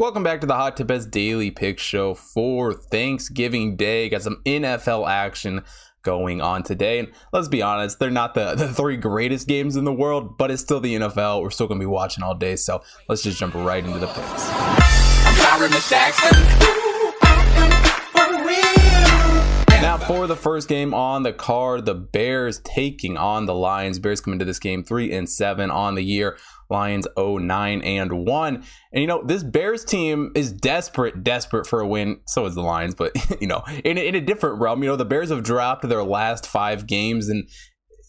Welcome back to the Hot Tip Daily Pick Show for Thanksgiving Day. Got some NFL action going on today. And let's be honest, they're not the, the three greatest games in the world, but it's still the NFL. We're still going to be watching all day. So let's just jump right into the picks. Now, for the first game on the card, the Bears taking on the Lions. Bears come into this game three and seven on the year. Lions 9 and 1. And you know, this Bears team is desperate, desperate for a win. So is the Lions, but you know, in, in a different realm, you know, the Bears have dropped their last five games and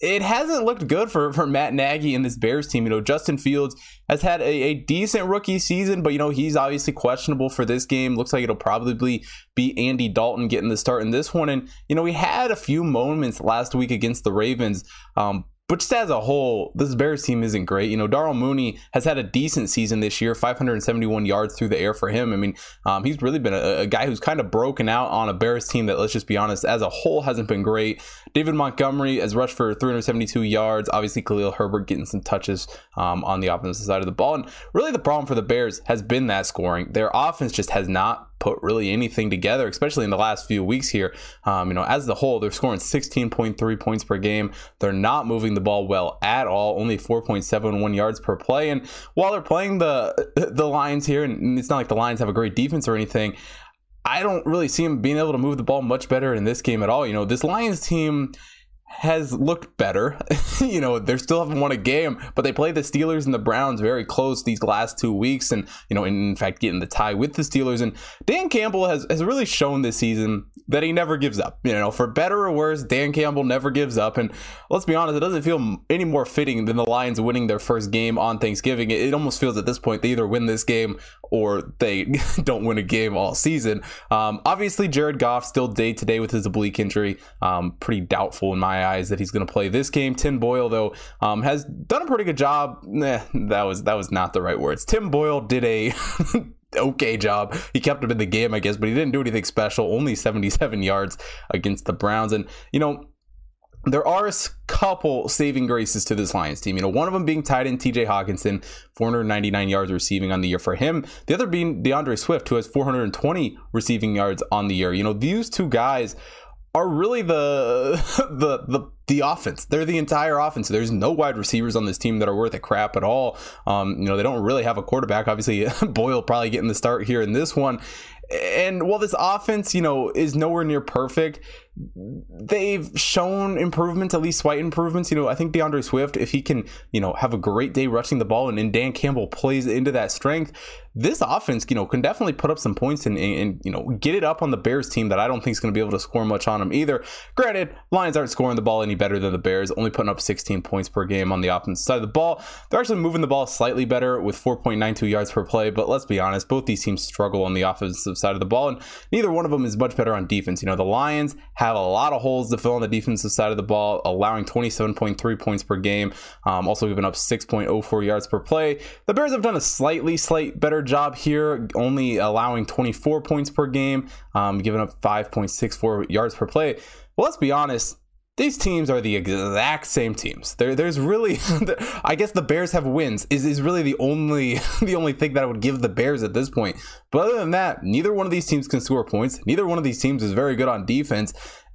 it hasn't looked good for, for Matt Nagy and this Bears team. You know, Justin Fields has had a, a, decent rookie season, but, you know, he's obviously questionable for this game. Looks like it'll probably be Andy Dalton getting the start in this one. And, you know, we had a few moments last week against the Ravens, um, but just as a whole, this Bears team isn't great. You know, Darnell Mooney has had a decent season this year, 571 yards through the air for him. I mean, um, he's really been a, a, guy who's kind of broken out on a Bears team that, let's just be honest, as a whole hasn't been great. David Montgomery has rushed for 372 yards. Obviously, Khalil Herbert getting some touches um, on the offensive side of the ball. And really, the problem for the Bears has been that scoring. Their offense just has not put really anything together, especially in the last few weeks here. Um, you know, as the whole, they're scoring 16.3 points per game. They're not moving the ball well at all, only 4.71 yards per play. And while they're playing the the Lions here, and it's not like the Lions have a great defense or anything. I don't really see them being able to move the ball much better in this game at all. You know, this Lions team has looked better. you know, they still haven't won a game, but they play the Steelers and the Browns very close these last two weeks, and you know, in, fact, getting the tie with the Steelers. And Dan Campbell has has really shown this season that he never gives up. You know, for better or worse, Dan Campbell never gives up. And let's be honest, it doesn't feel any more fitting than the Lions winning their first game on Thanksgiving. It, it almost feels at this point they either win this game or they don't win a game all season. Um, obviously, Jared Goff still day to day with his oblique injury. Um, pretty doubtful in my eyes that he's going to play this game. Tim Boyle, though, um, has done a pretty good job. Nah, that was that was not the right words. Tim Boyle did a okay job. He kept him in the game, I guess, but he didn't do anything special. Only 77 yards against the Browns, and you know there are a couple saving graces to this Lions team. You know, one of them being tight end TJ Hockenson, 499 yards receiving on the year for him. The other being DeAndre Swift, who has 420 receiving yards on the year. You know, these two guys are really the the the the offense. They're the entire offense. There's no wide receivers on this team that are worth a crap at all. Um, you know, they don't really have a quarterback. Obviously, Boyle probably getting the start here in this one. And while this offense, you know, is nowhere near perfect, they've shown improvements, at least slight improvements. You know, I think DeAndre Swift, if he can, you know, have a great day rushing the ball and, then Dan Campbell plays into that strength, this offense, you know, can definitely put up some points and, and, and you know, get it up on the Bears team that I don't think is going to be able to score much on them either. Granted, Lions aren't scoring the ball any better than the Bears, only putting up 16 points per game on the offensive side of the ball. They're actually moving the ball slightly better with 4.92 yards per play, but let's be honest, both these teams struggle on the offensive side of the ball, and neither one of them is much better on defense. You know, the Lions have a lot of holes to fill on the defensive side of the ball, allowing 27.3 points per game, um, also giving up 6.04 yards per play. The Bears have done a slightly, slight better job here, only allowing 24 points per game, um, giving up 5.64 yards per play. Well, let's be honest. These teams are the exact same teams. There, there's really, I guess the Bears have wins is, is really the only the only thing that I would give the Bears at this point. But other than that, neither one of these teams can score points. Neither one of these teams is very good on defense.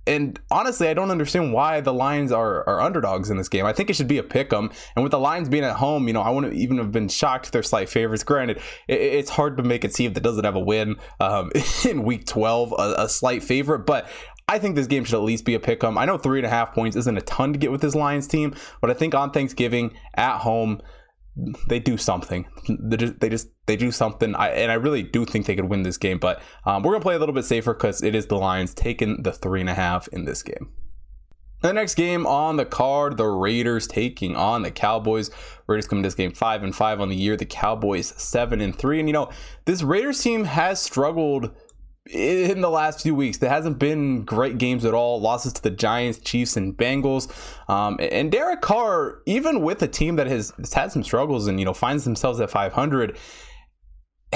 And honestly, I don't understand why the Lions are, are underdogs in this game. I think it should be a pick 'em. And with the Lions being at home, you know, I wouldn't even have been shocked if they're slight favorites. Granted, it, it's hard to make a team that doesn't have a win um, in week 12 a, a slight favorite, but I think this game should at least be a pick 'em. I know three and a half points isn't a ton to get with this Lions team, but I think on Thanksgiving at home, they do something. They just they just they do something. I, and I really do think they could win this game. But um, we're gonna play a little bit safer because it is the Lions taking the three and a half in this game. The next game on the card, the Raiders taking on the Cowboys. Raiders come to this game five and five on the year. The Cowboys seven and three. And you know this Raiders team has struggled in the last few weeks. There hasn't been great games at all. Losses to the Giants, Chiefs, and Bengals. Um, and Derek Carr, even with a team that has, has had some struggles and you know finds themselves at 500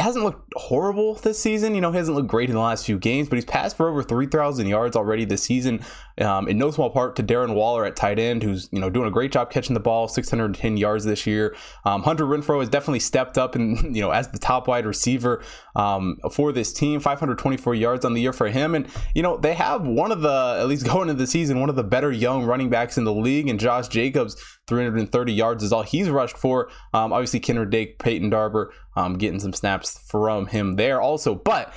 hasn't looked horrible this season. You know, he hasn't looked great in the last few games, but he's passed for over 3,000 yards already this season, um, in no small part to Darren Waller at tight end, who's, you know, doing a great job catching the ball, 610 yards this year. Um, Hunter Renfrow has definitely stepped up and, you know, as the top wide receiver um, for this team, 524 yards on the year for him. And, you know, they have one of the, at least going into the season, one of the better young running backs in the league, and Josh Jacobs, 330 yards is all he's rushed for. Um, obviously, Kenyan Drake, Peyton Barber, um, getting some snaps from him there also. But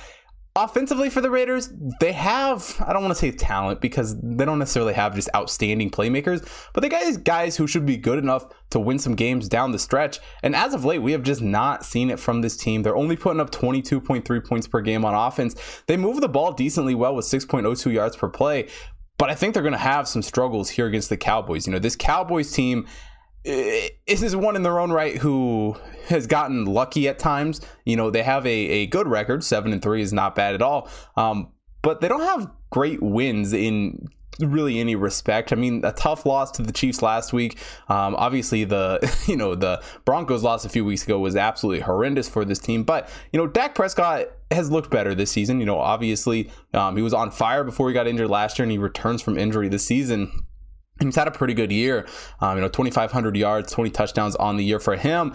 offensively for the Raiders, they have, I don't want to say talent because they don't necessarily have just outstanding playmakers, but they got guys who should be good enough to win some games down the stretch. And as of late, we have just not seen it from this team. They're only putting up 22.3 points per game on offense. They move the ball decently well with 6.02 yards per play, but I think they're going to have some struggles here against the Cowboys. You know, this Cowboys team this is one in their own right who has gotten lucky at times. You know, they have a, a good record. Seven and three is not bad at all. Um, but they don't have great wins in really any respect. I mean, a tough loss to the Chiefs last week. Um, obviously, the you know the Broncos loss a few weeks ago was absolutely horrendous for this team. But you know, Dak Prescott has looked better this season. You know, obviously um, he was on fire before he got injured last year, and he returns from injury this season he's had a pretty good year. Um, you know, 2,500 yards, 20 touchdowns on the year for him.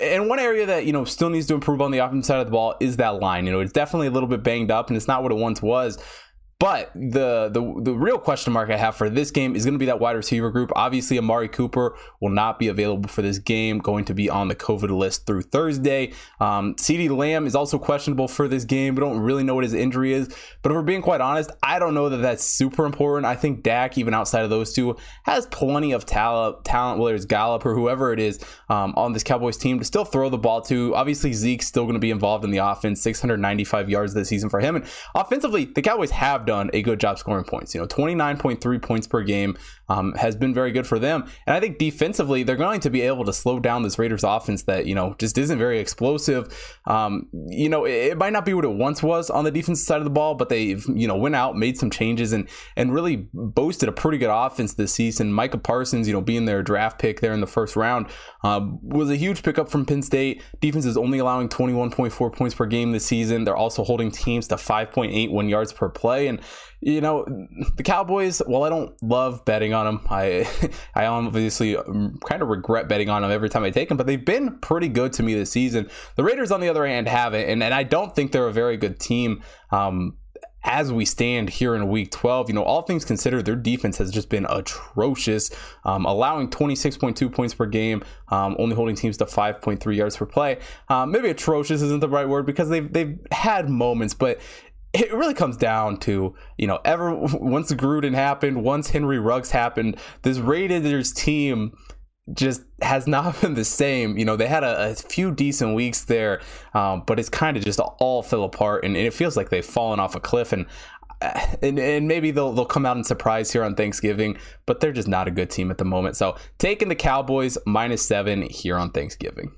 And one area that you know still needs to improve on the offensive side of the ball is that line. You know, it's definitely a little bit banged up, and it's not what it once was. But the, the the real question mark I have for this game is going to be that wide receiver group. Obviously, Amari Cooper will not be available for this game, going to be on the COVID list through Thursday. Um, CeeDee Lamb is also questionable for this game. We don't really know what his injury is. But if we're being quite honest, I don't know that that's super important. I think Dak, even outside of those two, has plenty of talent, talent whether it's Gallup or whoever it is um, on this Cowboys team to still throw the ball to. Obviously, Zeke's still going to be involved in the offense, 695 yards this season for him. And offensively, the Cowboys have done a good job scoring points. You know, 29.3 points per game um, has been very good for them. And I think defensively, they're going to be able to slow down this Raiders offense that, you know, just isn't very explosive. Um, you know, it, it, might not be what it once was on the defensive side of the ball, but they've, you know, went out, made some changes and, and really boasted a pretty good offense this season. Micah Parsons, you know, being their draft pick there in the first round um, was a huge pickup from Penn State. Defense is only allowing 21.4 points per game this season. They're also holding teams to 5.81 yards per play. And, you know, the Cowboys, well, I don't love betting on them. I I obviously um, kind of regret betting on them every time I take them, but they've been pretty good to me this season. The Raiders, on the other hand, haven't, and, and I don't think they're a very good team. Um, as we stand here in week 12, you know, all things considered, their defense has just been atrocious, um, allowing 26.2 points per game, um, only holding teams to 5.3 yards per play. Um, maybe atrocious isn't the right word because they've, they've had moments, but it really comes down to you know ever once Gruden happened, once Henry Ruggs happened, this Raiders team just has not been the same. You know, they had a, a few decent weeks there, um, but it's kind of just all fell apart, and, and, it feels like they've fallen off a cliff. And uh, and, and maybe they'll they'll come out and surprise here on Thanksgiving, but they're just not a good team at the moment. So taking the Cowboys minus seven here on Thanksgiving.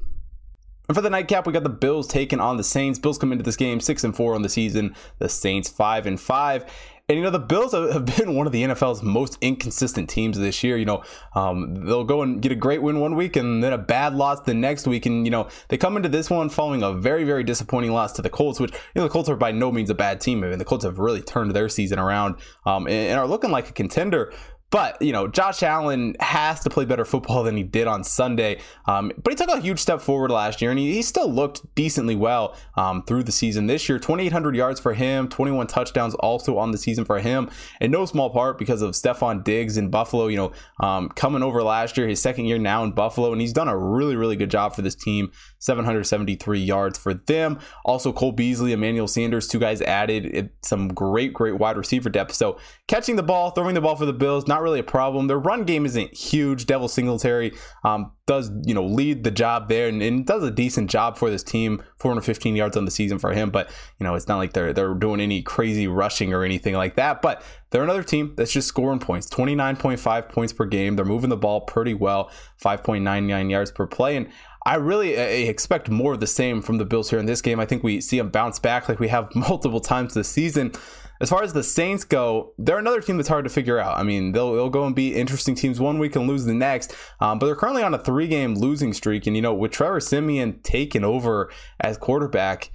And for the nightcap, we got the Bills taking on the Saints. Bills come into this game six and four on the season. The Saints five and five. And you know the Bills have been one of the NFL's most inconsistent teams this year. You know um, they'll go and get a great win one week and then a bad loss the next week, and you know they come into this one following a very very disappointing loss to the Colts, which you know the Colts are by no means a bad team. I mean the Colts have really turned their season around um, and, and, are looking like a contender. But, you know, Josh Allen has to play better football than he did on Sunday. Um, but he took a huge step forward last year, and he, he still looked decently well um, through the season this year. 2,800 yards for him, 21 touchdowns also on the season for him, in no small part because of Stefon Diggs in Buffalo, you know, um, coming over last year, his second year now in Buffalo, and he's done a really, really good job for this team. 773 yards for them. Also, Cole Beasley, Emmanuel Sanders, two guys added some great, great wide receiver depth. So catching the ball, throwing the ball for the Bills, not really a problem. Their run game isn't huge. Devin Singletary um, does, you know, lead the job there and, and, does a decent job for this team. 415 yards on the season for him, but you know, it's not like they're they're doing any crazy rushing or anything like that. But they're another team that's just scoring points, 29.5 points per game. They're moving the ball pretty well, 5.99 yards per play, and I really expect more of the same from the Bills here in this game. I think we see them bounce back like we have multiple times this season. As far as the Saints go, they're another team that's hard to figure out. I mean, they'll, they'll go and be interesting teams one week and lose the next, um, but they're currently on a three game losing streak. And, you know, with Trevor Siemian taking over as quarterback,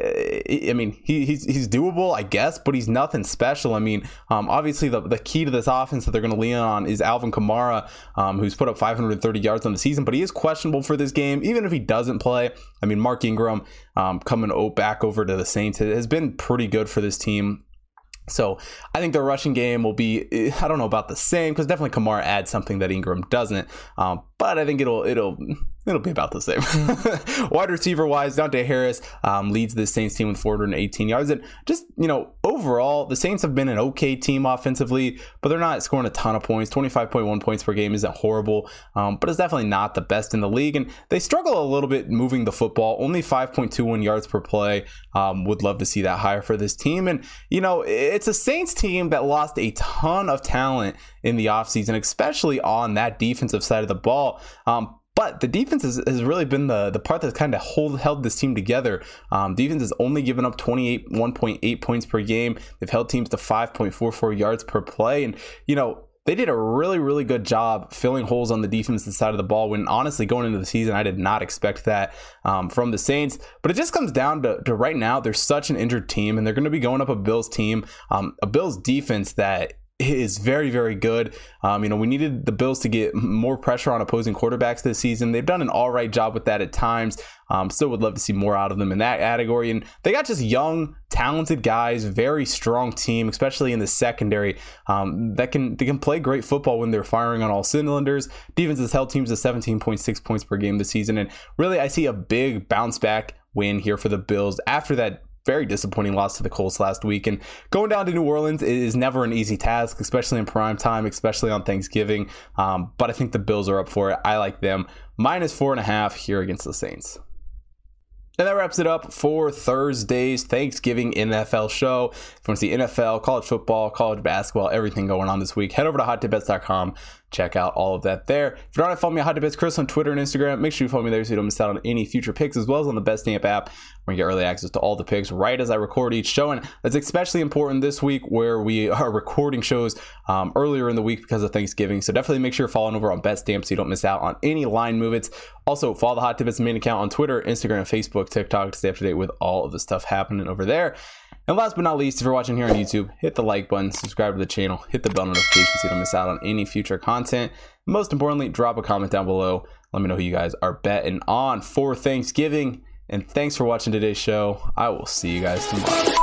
I mean, he, he's he's doable, I guess, but he's nothing special. I mean, um, obviously the, the key to this offense that they're going to lean on is Alvin Kamara, um, who's put up 530 yards on the season, but he is questionable for this game, even if he doesn't play. I mean, Mark Ingram um, coming back over to the Saints has been pretty good for this team. So I think the rushing game will be I don't know about the same because definitely Kamara adds something that Ingram doesn't. Um, but I think it'll it'll it'll be about the same. Wide receiver wise, Deonte Harris um, leads the Saints team with 418 yards. And just, you know, overall, the Saints have been an okay team offensively, but they're not scoring a ton of points. 25.1 points per game isn't horrible, um, but it's definitely not the best in the league. And they struggle a little bit moving the football, only 5.21 yards per play. Um, would love to see that higher for this team. And, you know, it's a Saints team that lost a ton of talent in the offseason, especially on that defensive side of the ball. Um, but the defense has, has really been the, the part that's kind of hold, held this team together. Um, defense has only given up 28, 1.8 points per game. They've held teams to 5.44 yards per play. And, you know, they did a really, really good job filling holes on the defensive side of the ball. When honestly, going into the season, I did not expect that um, from the Saints. But it just comes down to, to, right now, they're such an injured team, and they're going to be going up a Bills team, um, a Bills defense that is very, very good. Um, you know, we needed the Bills to get more pressure on opposing quarterbacks this season. They've done an all right job with that at times. Um, still would love to see more out of them in that category. And they got just young, talented guys, very strong team, especially in the secondary, um, that can they can play great football when they're firing on all cylinders. Defense has held teams to 17.6 points per game this season, and really, I see a big bounce back win here for the Bills after that very disappointing loss to the Colts last week. And going down to New Orleans is never an easy task, especially in prime time, especially on Thanksgiving. Um, but I think the Bills are up for it. I like them. Minus four and a half here against the Saints. And that wraps it up for Thursday's Thanksgiving NFL show. If you want to see NFL, college football, college basketball, everything going on this week, head over to hottipbets.com check out all of that there. If you're not follow me at Hot Chris on Twitter and Instagram, make sure you follow me there so you don't miss out on any future picks, as well as on the Betstamp app, you get early access to all the picks right as I record each show. And that's especially important this week where we are recording shows um, earlier in the week because of Thanksgiving. So definitely make sure you're following over on Betstamp so you don't miss out on any line movements. Also, follow the Hot Tip Bets main account on Twitter, Instagram, Facebook, TikTok to stay up to date with all of the stuff happening over there. And last but not least, if you're watching here on YouTube, hit the like button, subscribe to the channel, hit the bell notification so you don't miss out on any future content. Most importantly, drop a comment down below. Let me know who you guys are betting on for Thanksgiving. And thanks for watching today's show. I will see you guys tomorrow.